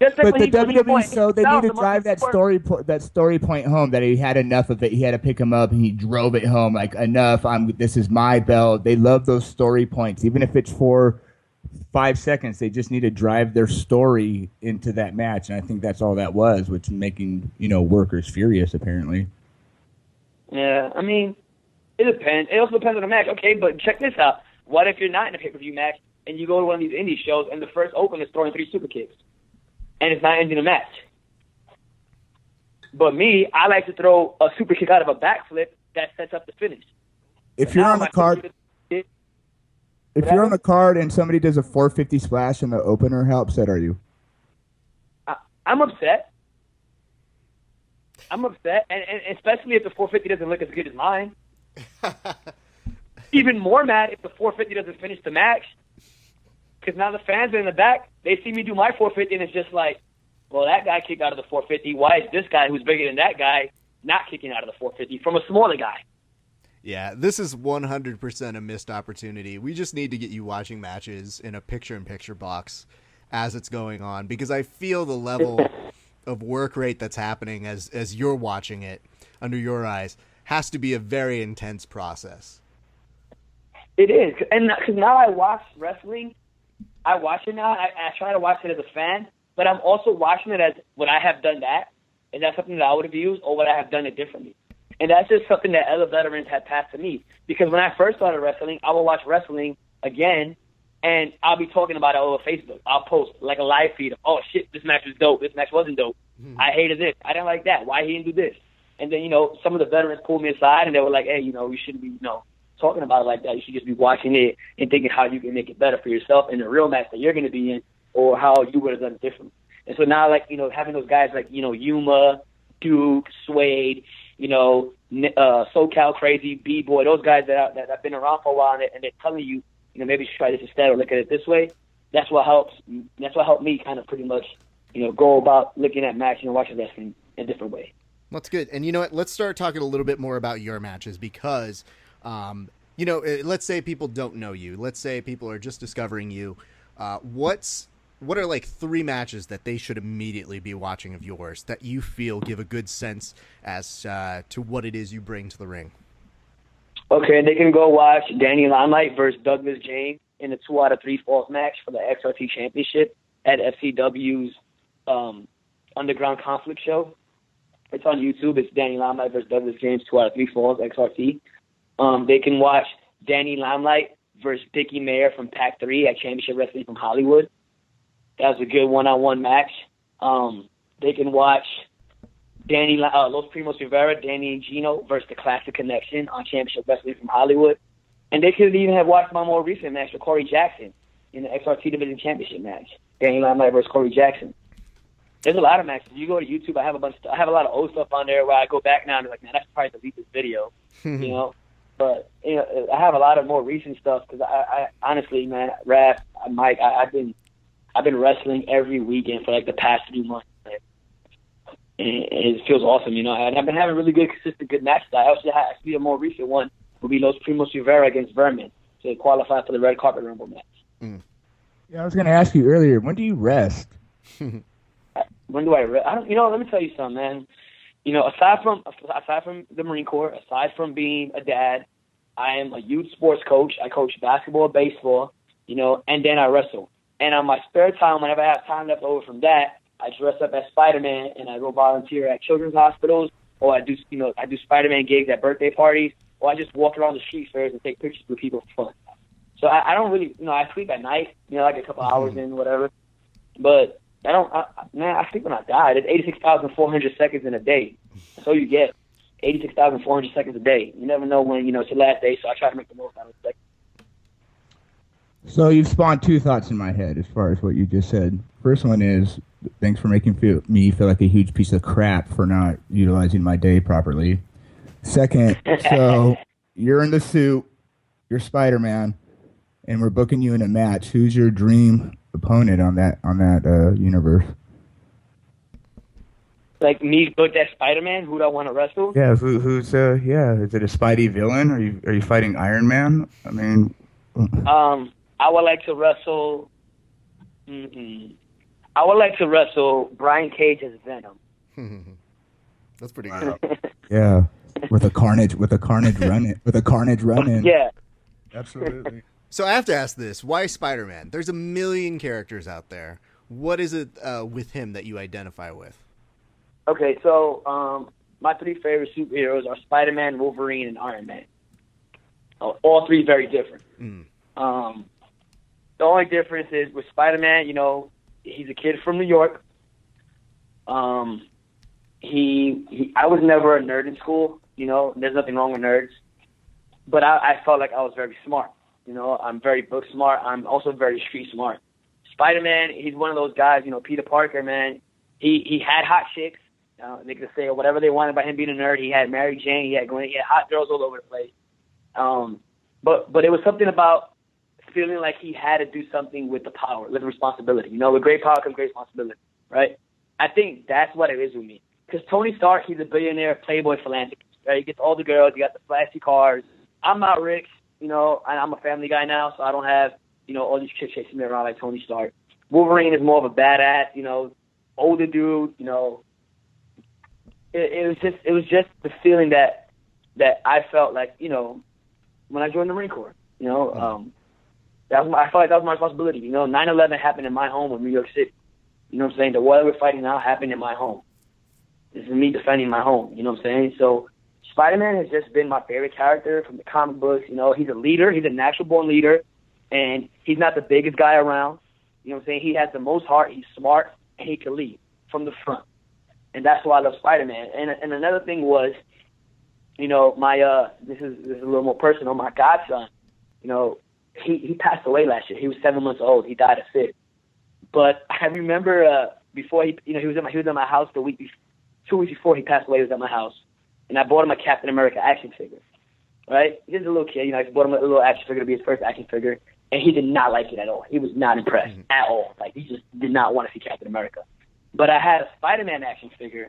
C: Just like
B: But the
C: he- when he
B: WWE,
C: fought-
B: so they need to drive that
C: important-
B: story po- that story point home that he had enough of it. He had to pick him up and he drove it home like enough. I'm this is my belt. They love those story points, even if it's for five seconds. They just need to drive their story into that match, and I think that's all that was, which making you know workers furious apparently.
C: Yeah, I mean, it depends. It also depends on the match. Okay, but check this out. What if you're not in a pay per view match and you go to one of these indie shows and the first open is throwing three super kicks and it's not ending the match? But me, I like to throw a super kick out of a backflip that sets up the finish.
B: If you're
C: Now
B: on the card,
C: super-
B: if you're on the card and somebody does a 450 splash in the opener, how upset are you?
C: I, I'm upset. I'm upset, and, and especially if the 450 doesn't look as good as mine. Even more mad if the 450 doesn't finish the match. Because now the fans are in the back. They see me do my 450, and it's just like, well, that guy kicked out of the 450. Why is this guy who's bigger than that guy not kicking out of the 450 from a smaller guy?
A: Yeah, this is 100% a missed opportunity. We just need to get you watching matches in a picture in picture box as it's going on because I feel the level of work rate that's happening as as you're watching it under your eyes has to be a very intense process.
C: It is, and because now I watch wrestling, I watch it now. I, I try to watch it as a fan, but I'm also watching it as would I have done that? Is that something that I would have used, or would I have done it differently? And that's just something that other veterans have passed to me. Because when I first started wrestling, I would watch wrestling again, and I'll be talking about it over Facebook. I'll post like a live feed of, oh shit, this match was dope. This match wasn't dope.
A: Mm-hmm.
C: I hated this. I didn't like that. Why he didn't do this? And then you know, some of the veterans pulled me aside and they were like, hey, you know, we shouldn't be, you know, talking about it like that. You should just be watching it and thinking how you can make it better for yourself in the real match that you're going to be in, or how you would have done it differently. And so now, like you know, having those guys like you know Yuma, Duke, Suede, you know, uh, SoCal Crazy, B Boy, those guys that are, that have been around for a while and they're telling you, you know, maybe you should try this instead or look at it this way. That's what helps. That's what helped me kind of pretty much, you know, go about looking at matching and watching wrestling in a different way.
A: That's good. And you know what? Let's start talking a little bit more about your matches because, um, you know, eh, let's say people don't know you. Let's say people are just discovering you. Uh, what's what are like three matches that they should immediately be watching of yours that you feel give a good sense as uh, to what it is you bring to the ring?
C: Okay, they can go watch Danny Limelight versus Douglas James in the two out of three falls match for the XRT Championship at FCW's um, Underground Conflict show. It's on YouTube. It's Danny Limelight versus Douglas James, two out of three falls, XRT. Um, they can watch Danny Limelight versus Dickie Mayer from Pac 3 at Championship Wrestling from Hollywood. That was a good one-on-one match. Um, they can watch Danny uh, Los Primos Rivera, Danny and Gino versus the Classic Connection on Championship Wrestling from Hollywood. And they could even have watched my more recent match with Corey Jackson in the XRT Division Championship match. Danny Limelight versus Corey Jackson. There's a lot of matches. You go to YouTube, I have a bunch. Of, I have a lot of old stuff on there where I go back now and be like, man, I should probably delete this video, you know. But you know, I have a lot of more recent stuff because I, I honestly, man, Raph, Mike, I, I've been I've been wrestling every weekend for like the past three months. And it feels awesome, you know. And I've been having really good, consistent, good matches. I also have actually a more recent one will be Los Primos Rivera against Vermin to qualify for the red carpet rumble match.
B: Mm. Yeah, I was going to ask you earlier. When do you rest?
C: when do I rest? I don't. You know, let me tell you something, man. You know, aside from aside from the Marine Corps, aside from being a dad, I am a youth sports coach. I coach basketball, baseball, you know, and then I wrestle. And on my spare time, whenever I have time left over from that, I dress up as Spider-Man and I go volunteer at children's hospitals, or I do, you know, I do Spider-Man gigs at birthday parties, or I just walk around the street fairs and take pictures with people for fun. So I, I don't really, you know, I sleep at night, you know, like a couple hours mm-hmm. in, whatever. But I don't, I, man, I sleep when I die. It's 86,400 seconds in a day. So you get 86,400 seconds a day. You never know when, you know, it's your last day, so I try to make the most out of it.
B: So you've spawned two thoughts in my head as far as what you just said. First one is thanks for making feel, me feel like a huge piece of crap for not utilizing my day properly. Second, so you're in the suit, you're Spider Man, and we're booking you in a match. Who's your dream opponent on that on that uh, universe?
C: Like me booked that Spider Man, who do I want to wrestle?
B: Yeah, who, who's uh yeah? Is it a Spidey villain? Are you are you fighting Iron Man? I mean,
C: um, I would like to wrestle. Mm-mm. I would like to wrestle Brian Cage as Venom.
A: That's pretty good.
B: yeah, with a carnage, with a carnage run in, with a carnage run in.
C: Yeah,
B: absolutely.
A: So I have to ask this: Why Spider-Man? There's a million characters out there. What is it uh, with him that you identify with?
C: Okay, so um, my three favorite superheroes are Spider-Man, Wolverine, and Iron Man. all three very different.
A: Mm.
C: Um, the only difference is with Spider-Man, you know, he's a kid from New York. Um, he, he, I was never a nerd in school. You know, there's nothing wrong with nerds, but I, I felt like I was very smart. You know, I'm very book smart. I'm also very street smart. Spider-Man, he's one of those guys. You know, Peter Parker, man. He he had hot chicks. Uh, they could say whatever they wanted about him being a nerd. He had Mary Jane. He had Gwen. He had hot girls all over the place. Um, but but it was something about feeling like he had to do something with the power, with the responsibility. You know, with great power comes great responsibility, right? I think that's what it is with me. Because Tony Stark, he's a billionaire, playboy philanthropist. Right? He gets all the girls. He got the flashy cars. I'm not rich, you know, and I'm a family guy now, so I don't have, you know, all these chicks chasing me around like Tony Stark. Wolverine is more of a badass, you know, older dude, you know. It, it was just, it was just the feeling that that I felt like, you know, when I joined the Marine Corps. You know, um, that was my, I felt like that was my responsibility. You know, 9/11 happened in my home in New York City. You know what I'm saying? The war we're fighting now happened in my home. This is me defending my home. You know what I'm saying? So Spider-Man has just been my favorite character from the comic books. You know, he's a leader. He's a natural born leader. and he's not the biggest guy around. You know what I'm saying? He has the most heart. He's smart, and he can lead from the front, and that's why I love Spider-Man. And and another thing was, you know, my uh, this is this is a little more personal. My godson, you know, he he passed away last year. He was seven months old. He died of fit. But I remember uh, before he, you know, he was at my he was at my house the week, before, two weeks before he passed away. He was at my house, and I bought him a Captain America action figure. Right, he's a little kid. You know, I bought him a little action figure to be his first action figure, and he did not like it at all. He was not impressed mm-hmm. at all. Like he just did not want to see Captain America. But I had a Spider-Man action figure,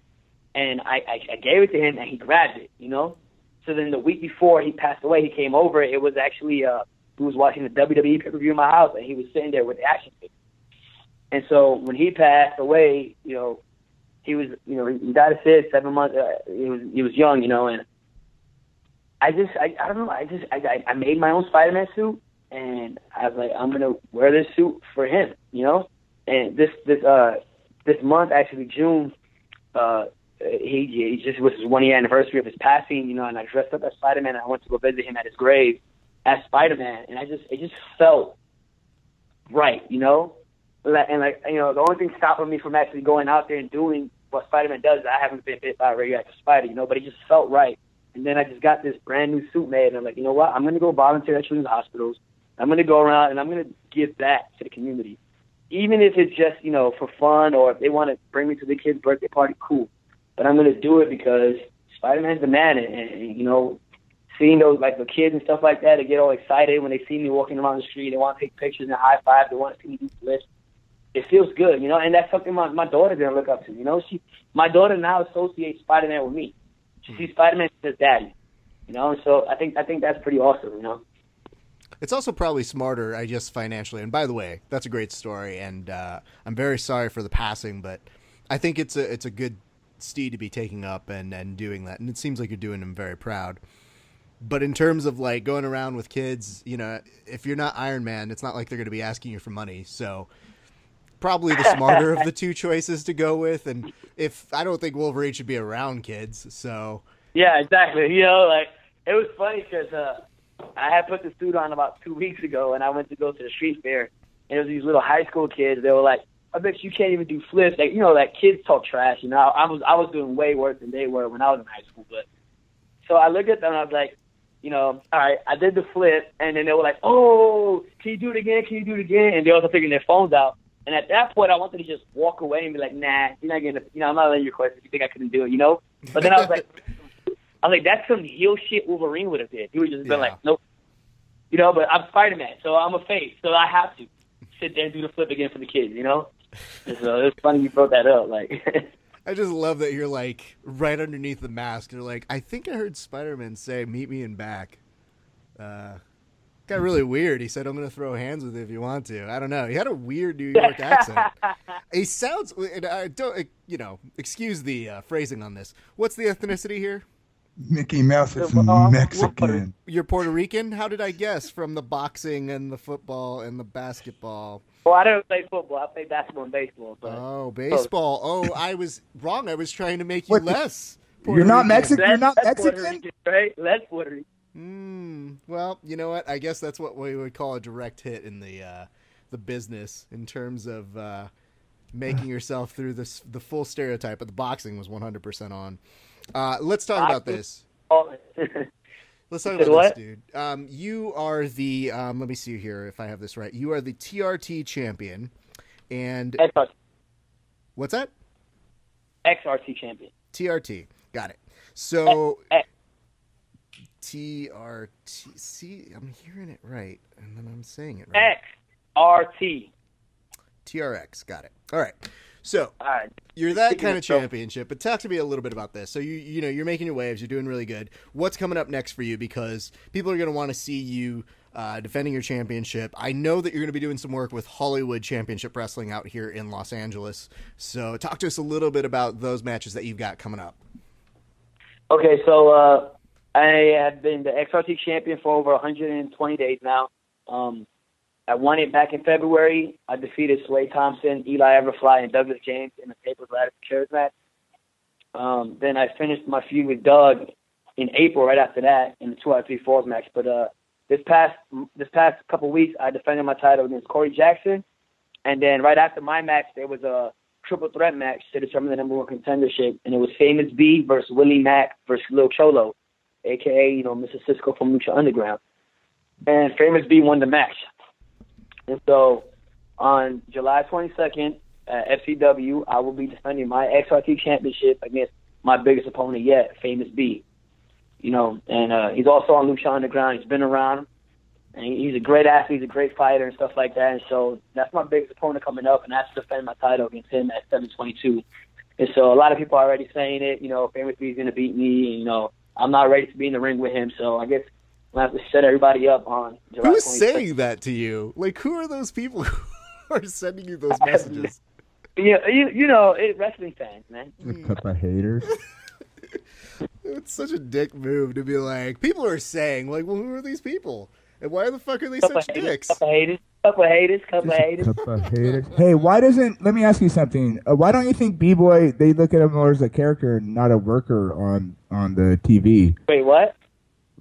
C: and I, I I gave it to him, and he grabbed it. You know. So then the week before he passed away, he came over. It was actually uh, he was watching the WWE pay per view in my house, and he was sitting there with the action figure. And so when he passed away, you know, he was, you know, he died of SID seven months. Uh, he was he was young, you know, and I just, I, I don't know, I just, I, I made my own Spider-Man suit, and I was like, I'm gonna wear this suit for him, you know. And this, this, uh, this month actually June, uh, he, he just was his one year anniversary of his passing, you know, and I dressed up as Spider-Man and I went to go visit him at his grave as Spider-Man, and I just, it just felt right, you know and like you know, the only thing stopping me from actually going out there and doing what Spider-Man does, is I haven't been bit by a radioactive spider, you know, but it just felt right. And then I just got this brand new suit made, and I'm like, you know what? I'm gonna go volunteer at children's hospitals. I'm gonna go around and I'm gonna give back to the community, even if it's just you know for fun or if they want to bring me to the kid's birthday party, cool. But I'm gonna do it because Spider-Man's the man, and, and you know, seeing those like the kids and stuff like that, they get all excited when they see me walking around the street. They want to take pictures and high five. They want to see me do flips it feels good, you know, and that's something my my daughter didn't look up to. You know, she my daughter now associates Spider Man with me. She sees Spider Man as daddy. You know, so I think I think that's pretty awesome, you know.
A: It's also probably smarter, I guess, financially. And by the way, that's a great story, and uh, I'm very sorry for the passing, but I think it's a it's a good steed to be taking up and and doing that, and it seems like you're doing him very proud. But in terms of like going around with kids, you know, if you're not Iron Man, it's not like they're going to be asking you for money. So probably the smarter of the two choices to go with. And if I don't think Wolverine should be around kids, so
C: yeah, exactly. You know, like it was funny because uh, I had put the suit on about two weeks ago, and I went to go to the street fair, and it was these little high school kids. They were like, "I bet you can't even do flips." Like you know, like kids talk trash. You know, I was I was doing way worse than they were when I was in high school. But so I looked at them, and I was like. You know, all right, I did the flip, and then they were like, "Oh, can you do it again? Can you do it again?" And they also taking their phones out. And at that point, I wanted to just walk away and be like, "Nah, you're not gonna, you know, I'm not letting you your question. You think I couldn't do it, you know?" But then I was like, "I was like, that's some heel shit Wolverine would have did. He would just been like, nope, you know." But I'm Spider Man, so I'm a face, so I have to sit there and do the flip again for the kids, you know. And so it's funny you brought that up, like.
A: I just love that you're like right underneath the mask. You're like, I think I heard Spider Man say, "Meet me in back." Uh, got really weird. He said, "I'm going to throw hands with you if you want to." I don't know. He had a weird New York accent. he sounds. I don't. Eh, you know, excuse the uh, phrasing on this. What's the ethnicity here?
B: Mickey Mouse is uh, uh, Mexican.
A: You're Puerto Rican. How did I guess from the boxing and the football and the basketball?
C: Well, I don't play football. I play basketball and baseball. But...
A: Oh, baseball. Oh, I was wrong. I was trying to make you what? less.
B: Puerto you're not Mexican. You're not Mexican,
C: right? Less Puerto Rican.
A: Mm, well, you know what? I guess that's what we would call a direct hit in the uh, the business in terms of uh, making yourself through this the full stereotype. But the boxing was 100 percent on. Uh, let's talk about this. Let's talk about what? this, dude. Um, you are the um, let me see here if I have this right. You are the TRT champion, and
C: XRT.
A: what's that?
C: XRT champion.
A: TRT. Got it. So X, TRT. See, I'm hearing it right, and then I'm saying it right.
C: XRT.
A: TRX. Got it. All right. So you're that kind of championship, but talk to me a little bit about this. So you you know you're making your waves, you're doing really good. What's coming up next for you? Because people are going to want to see you uh, defending your championship. I know that you're going to be doing some work with Hollywood Championship Wrestling out here in Los Angeles. So talk to us a little bit about those matches that you've got coming up.
C: Okay, so uh, I have been the XRT champion for over 120 days now. Um, I won it back in February. I defeated Sway Thompson, Eli Everfly, and Douglas James in the Papers Ladder Chairs match. Um, then I finished my feud with Doug in April right after that in the two out of three falls match. But uh, this past this past couple weeks, I defended my title against Corey Jackson, and then right after my match, there was a triple threat match to determine the number one contendership, and it was Famous B versus Willie Mack versus Lil Cholo, aka you know Mr. Cisco from Lucha Underground, and Famous B won the match. And so on July 22nd at FCW, I will be defending my XRT championship against my biggest opponent yet, Famous B. You know, and uh, he's also on Lucha Underground. He's been around, and he's a great athlete, he's a great fighter, and stuff like that. And so that's my biggest opponent coming up, and I have to defend my title against him at 722. And so a lot of people are already saying it. You know, Famous B is going to beat me. You know, I'm not ready to be in the ring with him. So I guess I have to set everybody up on July
A: Who's
C: 22nd.
A: saying that to you? Like, who are those people who are sending you those messages?
C: You, you, you know, it, wrestling fans, man.
B: A couple of haters.
A: It's such a dick move to be like, people are saying, like, well, who are these people? And why the fuck are they
C: Couple
A: such
C: haters,
A: dicks?
C: couple haters, couple haters, couple haters.
B: Couple of haters. Hey, why doesn't? Let me ask you something. Uh, why don't you think B Boy? They look at him more as a character, and not a worker on on the TV.
C: Wait, what?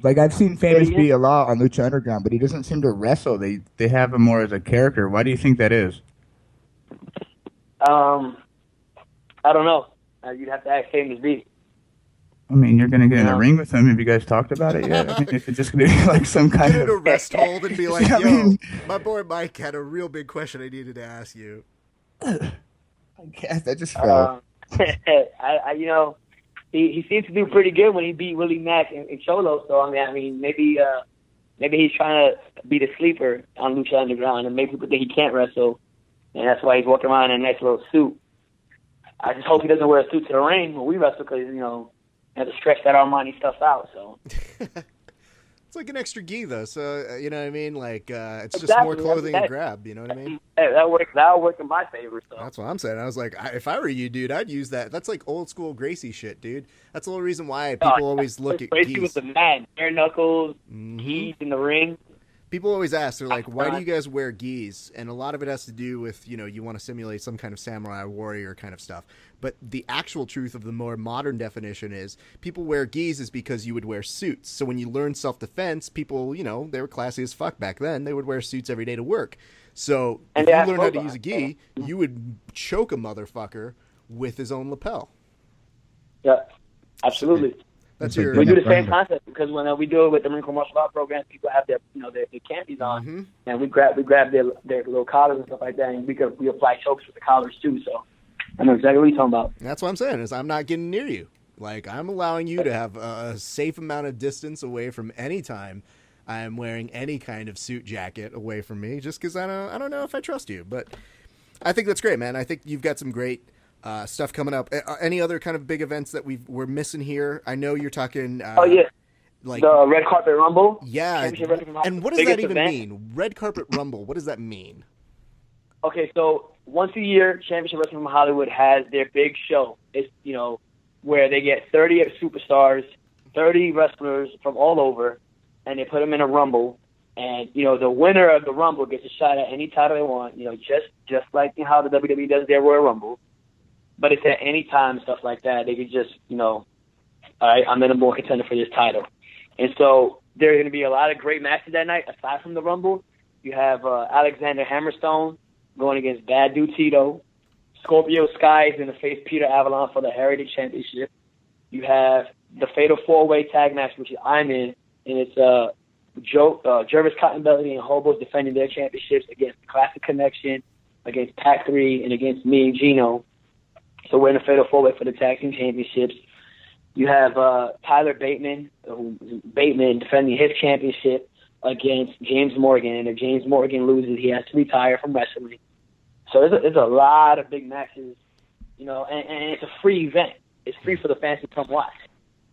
B: Like I've seen Famous
C: Yeah, yeah.
B: B a lot on Lucha Underground, but he doesn't seem to wrestle. They they have him more as a character. Why do you think that is?
C: Um, I don't know. Uh, you'd have to ask Famous B.
B: I mean, you're gonna get in
C: Yeah.
B: a ring with him. Have you guys talked about it yet? I mean, if it's just gonna be like some kind
A: Get a
B: of
A: rest hold and be like,
B: Yeah, I
A: yo,
B: mean-
A: my boy Mike had a real big question I needed to ask you.
B: I guess I just fell.
C: Uh, I, I, you know, he he seems to do pretty good when he beat Willie Mack and, and Cholo. So I mean, I mean, maybe uh, maybe he's trying to be the sleeper on Lucha Underground, and maybe people think he can't wrestle, and that's why he's walking around in a nice little suit. I just hope he doesn't wear a suit to the ring when we wrestle, because you know, have to stretch that Armani stuff out. So
A: It's like an extra gi, though. So, uh, you know what I mean? Like, uh, it's just more clothing and
C: that-
A: grab. You know what I mean?
C: hey, that works. That'll work in my favor. So
A: That's what I'm saying. I was like, I, if I were you, dude, I'd use that. That's like old school Gracie shit, dude. That's the whole reason why people
C: Oh,
A: always look at
C: Gracie was the man. Bare knuckles, he's in the ring.
A: People always ask, they're like, why do you guys wear gis? And a lot of it has to do with, you know, you want to simulate some kind of samurai warrior kind of stuff. But the actual truth of the more modern definition is people wear gis is because you would wear suits. So when you learn self defense, people, you know, they were classy as fuck back then. They would wear suits every day to work. So
C: And
A: if you
C: had
A: learn how to use a gi, you would choke a motherfucker with his own lapel.
C: Yeah, absolutely.
A: That's your.
C: We do the same concept because when uh, we do it with the Marine Corps martial art programs, people have their you know their, their canopies on,
A: Mhm.
C: and we grab we grab their their little collars and stuff like that, and we could we apply chokes with the collars too. So I know exactly what you're talking about.
A: That's what I'm saying is I'm not getting near you. Like I'm allowing you to have a, a safe amount of distance away from any time I'm wearing any kind of suit jacket away from me, just because I don't I don't know if I trust you. But I think that's great, man. I think you've got some great uh, stuff coming up. Uh, any other kind of big events that we we're missing here? I know you're talking. Uh,
C: oh yeah,
A: like
C: the red carpet rumble.
A: yeah.
C: Rumble,
A: And what does that even
C: event.
A: mean? Red carpet rumble. What does that mean?
C: Okay, so once a year, Championship Wrestling from Hollywood has their big show. It's you know where they get 30 superstars, 30 wrestlers from all over, and they put them in a rumble. And you know the winner of the rumble gets a shot at any title they want. You know just just like how the WWE does their Royal Rumble, but it's at any time stuff like that. They could just you know, all right, I'm the number one contender for this title. And so there are going to be a lot of great matches that night. Aside from the rumble, you have uh, Alexander Hammerstone going against Bad Dude Tito. Scorpio Sky is going to face Peter Avalon for the Heritage Championship. You have the Fatal Four Way Tag match, which I'm in, and it's uh, Joe, uh, Jervis Cottonbelly and Hobos defending their championships against Classic Connection, against Pac 3, and against me and Gino. So we're in the Fatal Four Way for the Tag Team Championships. You have uh, Tyler Bateman, who, Bateman defending his championship against James Morgan, and if James Morgan loses, he has to retire from wrestling. So there's a, a lot of big matches, you know, and, and it's a free event. It's free for the fans to come watch.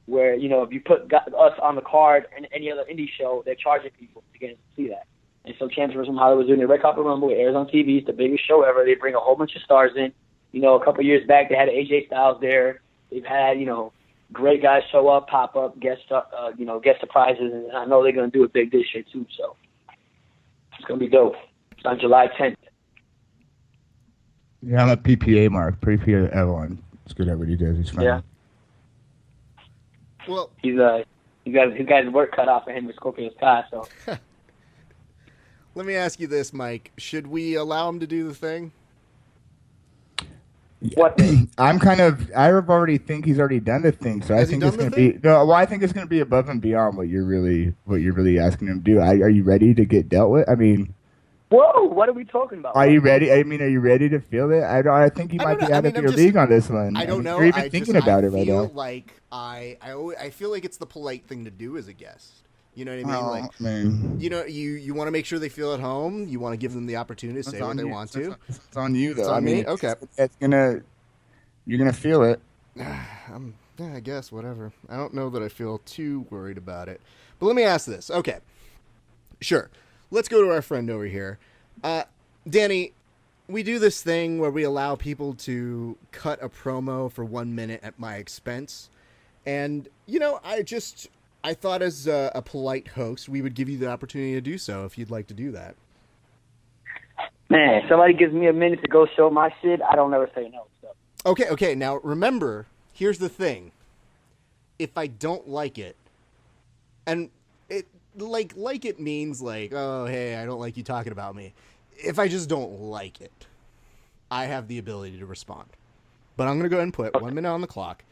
C: Where you know if you put us on the card and any other indie show, they're charging people to get to see that. And so Champions from Hollywood is doing the Red Carpet Rumble. It airs on TV. It's the biggest show ever. They bring a whole bunch of stars in. You know, a couple of years back they had AJ Styles there. They've had you know great guys show up, pop up, guest uh, you know guest surprises, and I know they're gonna do it big this year too. So it's gonna be dope. It's on July 10th.
B: Yeah, I'm a PPA mark. Pretty for everyone. It's good at what he does. He's fun.
C: Yeah.
A: Well,
C: He's uh he's got he's got his work cut out for him with Scorpio Sky. So
A: Let me ask you this, Mike. Should we allow him to do the thing?
C: What?
B: I'm kind of. I have already think he's already done the thing, so
A: Has
B: I think it's going
A: the
B: to be. No, well, I think it's going to be above and beyond what you're really, what you're really asking him to do. I, are you ready to get dealt with? I mean,
C: Whoa, what are we talking about?
B: are you ready? I mean, are you ready to feel it? I, don't, I think you might be
A: know. I
B: out
A: mean,
B: of
A: I'm
B: your
A: just-
B: league on this one.
A: I don't
B: mean,
A: know.
B: You're even
A: I
B: thinking
A: just,
B: about
A: I
B: it right now.
A: Like I, I, always, I feel like it's the polite thing to do as a guest. You know what I mean?
B: Well,
A: like,
B: I mean,
A: you know, you you want to make sure they feel at home. You want to give them the opportunity to say what
B: on
A: they want to.
B: It's, it's on you though.
A: It's on
B: I mean,
A: me?
B: it's-
A: Okay.
B: It's gonna. You're gonna feel it.
A: I'm, yeah, I guess whatever. I don't know that I feel too worried about it. But let me ask this. Okay, sure. Let's go to our friend over here, uh, Danny. We do this thing where we allow people to cut a promo for one minute at my expense, and you know, I just I thought as a, a polite host, we would give you the opportunity to do so if you'd like to do that.
C: Man, somebody gives me a minute to go show my shit. I don't ever say no. So.
A: Okay, okay. Now remember, here's the thing. If I don't like it, and it like like it means like, oh hey, I don't like you talking about me. If I just don't like it, I have the ability to respond. But I'm gonna go ahead and put one minute on the clock.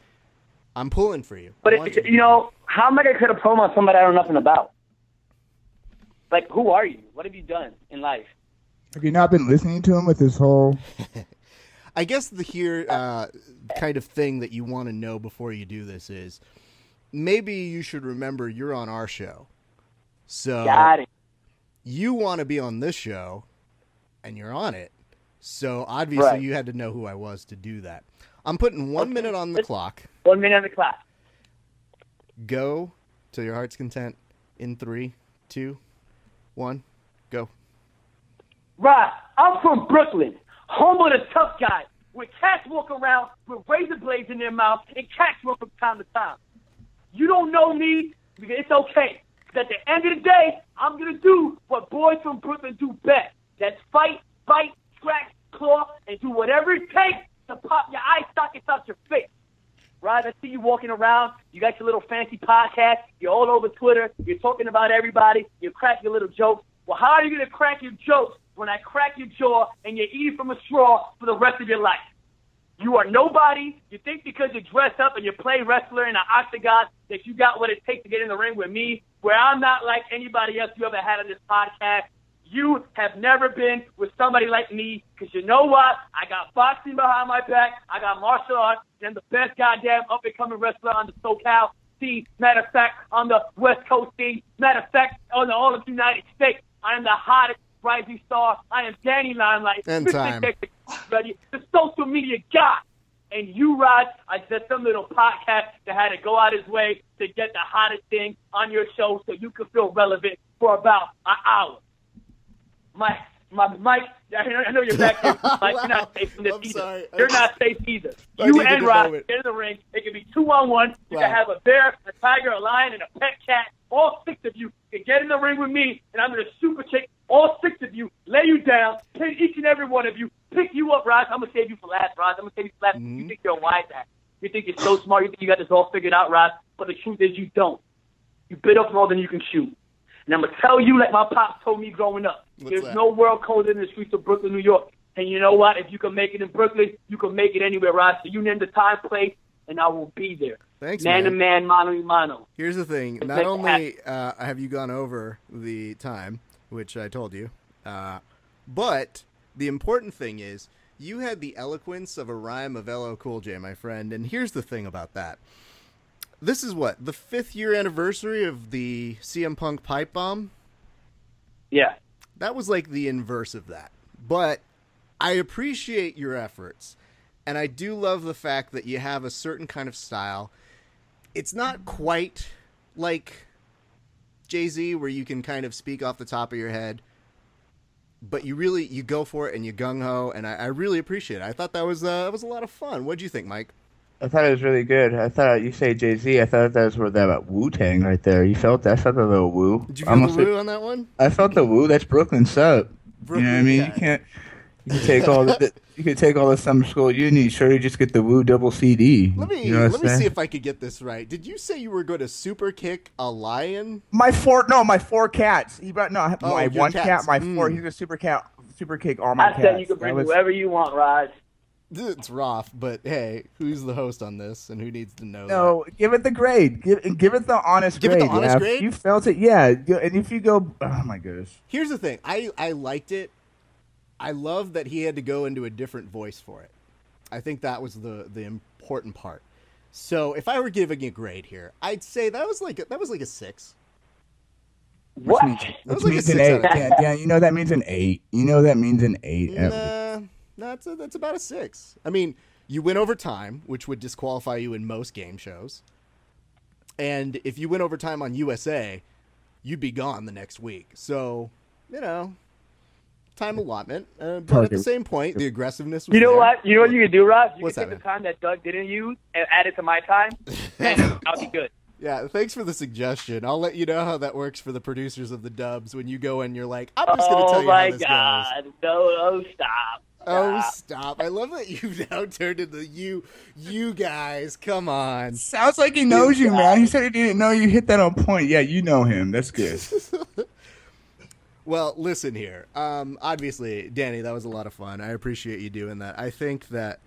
A: I'm pulling for you.
C: But it,
A: to
C: you know, how am I gonna cut a promo on somebody I don't know nothing about? Like, who are you? What have you done in life?
B: Have you not been listening to him with this whole?
A: I guess the here uh, kind of thing that you want to know before you do this is maybe you should remember you're on our show. So
C: Got it.
A: you want to be on this show and you're on it. So obviously
C: Right.
A: you had to know who I was to do that. I'm putting one minute on the clock.
C: One minute on the clock.
A: Go to your heart's content in three, two, one, go.
C: Right. I'm from Brooklyn, home of the tough guy, where cats walk around with razor blades in their mouth and cats run from time to time. You don't know me, because it's okay. at the end of the day, I'm gonna do what boys from Brooklyn do best. That's fight, fight, scratch, claw, and do whatever it takes to pop your eye sockets out your face. Right? I see you walking around. You got your little fancy podcast. You're all over Twitter. You're talking about everybody. You crack your little jokes. Well, how are you going to crack your jokes when I crack your jaw and you're eating from a straw for the rest of your life? You are nobody. You think because you dress up and you play wrestler in an octagon that you got what it takes to get in the ring with me, where I'm not like anybody else you ever had on this podcast. You have never been with somebody like me because you know what? I got boxing behind my back. I got martial arts. And I'm the best goddamn up and coming wrestler on the SoCal scene. Matter of fact, on the West Coast scene. Matter of fact, on the all of the United States. I am the hottest rising star. I am Danny Limelight.
A: And time.
C: Ready, the social media guy. And you, Rod, I did some little podcast that had to go out his way to get the hottest thing on your show so you could feel relevant for about an hour. Mike, my Mike, I know, you're back here. Mike, you're not safe from this
A: I'm
C: either.
A: sorry.
C: You're not safe either.
A: I
C: you and
A: a
C: get in the ring. It can be two on one. You
A: Wow.
C: can have a bear, a tiger, a lion, and a pet cat. All six of you can get in the ring with me, and I'm going to super kick all six of you, lay you down, pin each and every one of you, pick you up, Rod. I'm going to save you for last, Rod. I'm going to save you for last.
A: Mhm.
C: You think you're a wise ass. You think you're so smart. You think you got this all figured out, Rod. But the truth is you don't. You bit off more than you can shoot. And I'm going to tell you like my pops told me growing up.
A: What's
C: There's
A: that?
C: no world code in the streets of Brooklyn, New York. And you know what? If you can make it in Brooklyn, you can make it anywhere, Rod. So you name the time, place, and I will be there.
A: Thanks,
C: man Man to
A: man.
C: man, mano mano.
A: Here's the thing. Not only uh, have you gone over the time, which I told you, uh, but the important thing is you had the eloquence of a rhyme of LL Cool J, my friend. And here's the thing about that. This is what the fifth year anniversary of the CM Punk pipe bomb.
C: Yeah.
A: That was like the inverse of that. But I appreciate your efforts. And I do love the fact that you have a certain kind of style. It's not quite like Jay Z, where you can kind of speak off the top of your head, but you really you go for it and you gung ho, and I, I really appreciate it. I thought that was uh, that was a lot of fun. What do you think, Mike?
B: I thought it was really good. I thought you say Jay Z. I thought that was where that Wu Tang right there. You felt that? I felt the little woo.
A: Did you feel
B: Almost
A: the
B: like-
A: on that one?
B: I felt the woo. That's Brooklyn sub. you know what I mean?
A: yeah.
B: You can't. You can take all the. You could take all the summer school you need. Sure, you just get the Wu double CD.
A: Let me
B: You know
A: let
B: I'm
A: me see if I could get this right. Did you say you were going to super kick a lion?
B: my four no, my four cats. He brought no
A: Oh,
B: my
A: your
B: one
A: cats.
B: cat, my
A: Mm.
B: four. He's a super cat, super kick all my
C: I
B: cats.
C: I said you could bring
B: was-
C: whoever you want, Raj.
A: It's Raph, but hey, who's the host on this, and who needs to know?
B: No, give it the grade. Give give it the honest
A: Give it
B: grade.
A: the honest
B: yeah.
A: grade?
B: You felt it, yeah. And if you go, oh my gosh.
A: Here's the thing. I I liked it. I love that he had to go into a different voice for it. I think that was the the important part. So if I were giving a grade here, I'd say that was like a, that was like a six.
C: What?
A: That
B: Which
A: was like a
B: means an eight. Yeah, yeah, you know that means an eight. You know that means an eight. at least.
A: Nah, nah, that's a, that's about a six. I mean, you win over time, which would disqualify you in most game shows. And if you win overtime on USA, you'd be gone the next week. So, you know, time allotment. Uh, but at the same point, the aggressiveness was
C: You know
A: there.
C: what? You know what you could do, Raj? You
A: What's
C: could take
A: that,
C: the time that Doug didn't use and add it to my time, and I'll be good.
A: Yeah, thanks for the suggestion. I'll let you know how that works for the producers of the dubs when you go and you're like, I'm just going to tell
C: Oh
A: you how
C: my
A: this
C: God!
A: goes.
C: No, oh stop!
A: Oh,
C: Stop.
A: stop. I love that you've now turned into you, you guys. Come on.
B: Sounds like he knows you, man. He said he didn't know you hit that on point. Yeah, you know him. That's good.
A: Well, listen here. Um, obviously, Danny, that was a lot of fun. I appreciate you doing that. I think that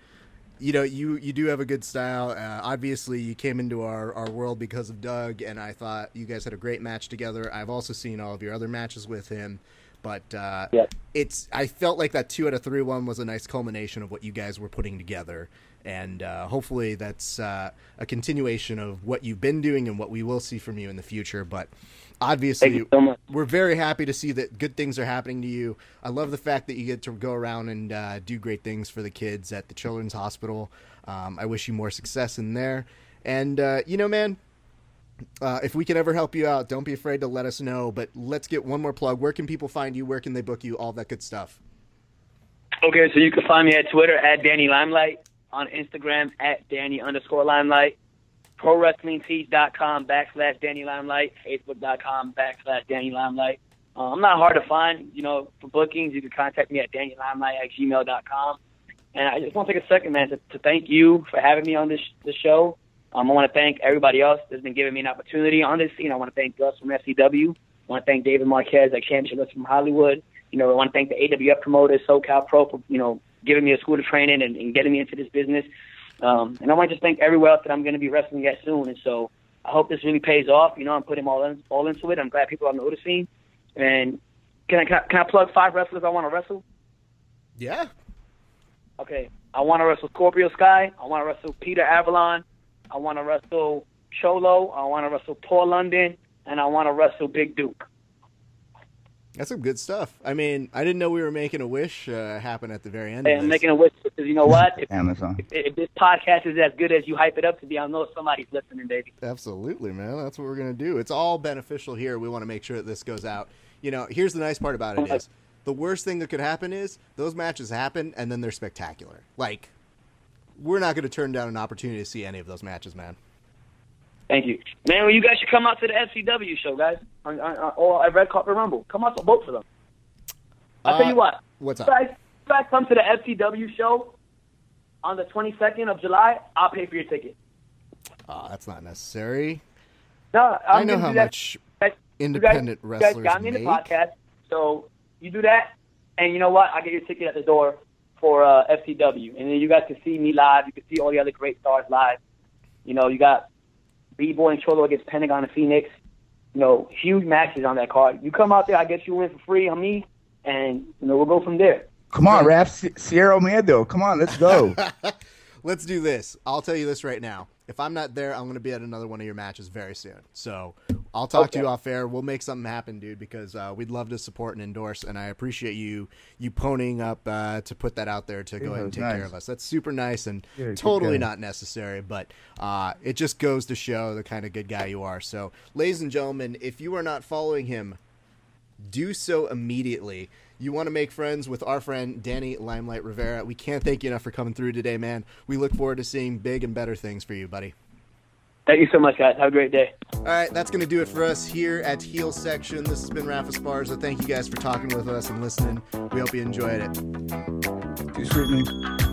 A: you know you you do have a good style. Uh, obviously, you came into our our world because of Doug, and I thought you guys had a great match together. I've also seen all of your other matches with him, but uh,
C: Yeah.
A: it's I felt like that two out of three one was a nice culmination of what you guys were putting together. And uh, hopefully that's uh, a continuation of what you've been doing and what we will see from you in the future. But obviously,
C: so
A: we're very happy to see that good things are happening to you. I love the fact that you get to go around and uh, do great things for the kids at the Children's Hospital. Um, I wish you more success in there. And, uh, you know, man, uh, if we can ever help you out, don't be afraid to let us know. But let's get one more plug. Where can people find you? Where can they book you? All that good stuff.
C: Okay, so you can find me at Twitter at Danny Limelight, on Instagram at Danny underscore Limelight, ProWrestlingTees.com backslash Danny Limelight, Facebook.com backslash Danny Limelight. Uh, I'm not hard to find. You know, for bookings, you can contact me at DannyLimelight at gmail.com. And I just want to take a second, man, to, to thank you for having me on this this show. Um, I want to thank everybody else that's been giving me an opportunity on this scene. I want to thank Gus from FCW. I want to thank David Marquez at Championship from Hollywood. You know, I want to thank the AWF promoters, SoCal Pro, for, you know, giving me a school of training and, and getting me into this business. Um, and I want to just thank everywhere else that I'm going to be wrestling at soon. And so I hope this really pays off. You know, I'm putting all in, all into it. I'm glad people are noticing. And can I, can I, can I plug five wrestlers I want to wrestle?
A: Yeah.
C: Okay, I want to wrestle Scorpio Sky. I want to wrestle Peter Avalon. I want to wrestle Cholo. I want to wrestle Paul London, and I want to wrestle Big Duke.
A: That's some good stuff. I mean, I didn't know we were making a wish uh, happen at the very end.
C: Hey,
A: of
C: I'm making a wish because you know what? If,
B: Amazon.
C: if, if this podcast is as good as you hype it up to be, I know somebody's listening, baby.
A: Absolutely, man. That's what we're gonna do. It's all beneficial here. We want to make sure that this goes out. You know, here's the nice part about it is the worst thing that could happen is those matches happen and then they're spectacular. Like, we're not gonna turn down an opportunity to see any of those matches, man.
C: Thank you, man. Well, you guys should come out to the FCW show, guys, on, on, on, or at Red Carpet Rumble. Come out to both of them. I'll tell
A: Uh,
C: you what.
A: What's up?
C: guys, you guys come to the FCW show on the 22nd of July. I'll pay for your ticket.
A: Uh, that's not necessary.
C: No,
A: i
C: I'm
A: know how
C: that.
A: much
C: guys-
A: independent
C: you guys, you guys got me in the podcast, so you do that, and you know what? I get your ticket at the door for uh, FCW, and then you guys can see me live. You can see all the other great stars live. You know, you got B Boy and Cholo against Pentagon and Phoenix. You know, huge matches on that card. You come out there, I get you in for free on me, and you know we'll go from there.
B: Come on, Raph. Sierra Miedo. Come on, let's go.
A: Let's do this. I'll tell you this right now. If I'm not there, I'm going to be at another one of your matches very soon. So I'll talk to you off air. We'll make something happen, dude, because uh, we'd love to support and endorse. And I appreciate you you ponying up uh, to put that out there to go
B: Yeah,
A: ahead and take
B: nice.
A: care of us. That's super nice and
B: Yeah,
A: totally not necessary, but uh, it just goes to show the kind of good guy you are. So, ladies and gentlemen, if you are not following him, do so immediately. You want to make friends with our friend Danny Limelight Rivera. We can't thank you enough for coming through today, man. We look forward to seeing big and better things for you, buddy.
C: Thank you so much, guys. Have a great day.
A: All right, that's going to do it for us here at Heel Section. This has been Rafa Sparza. Thank you guys for talking with us and listening. We hope you enjoyed it.
B: scrutiny.
C: I'm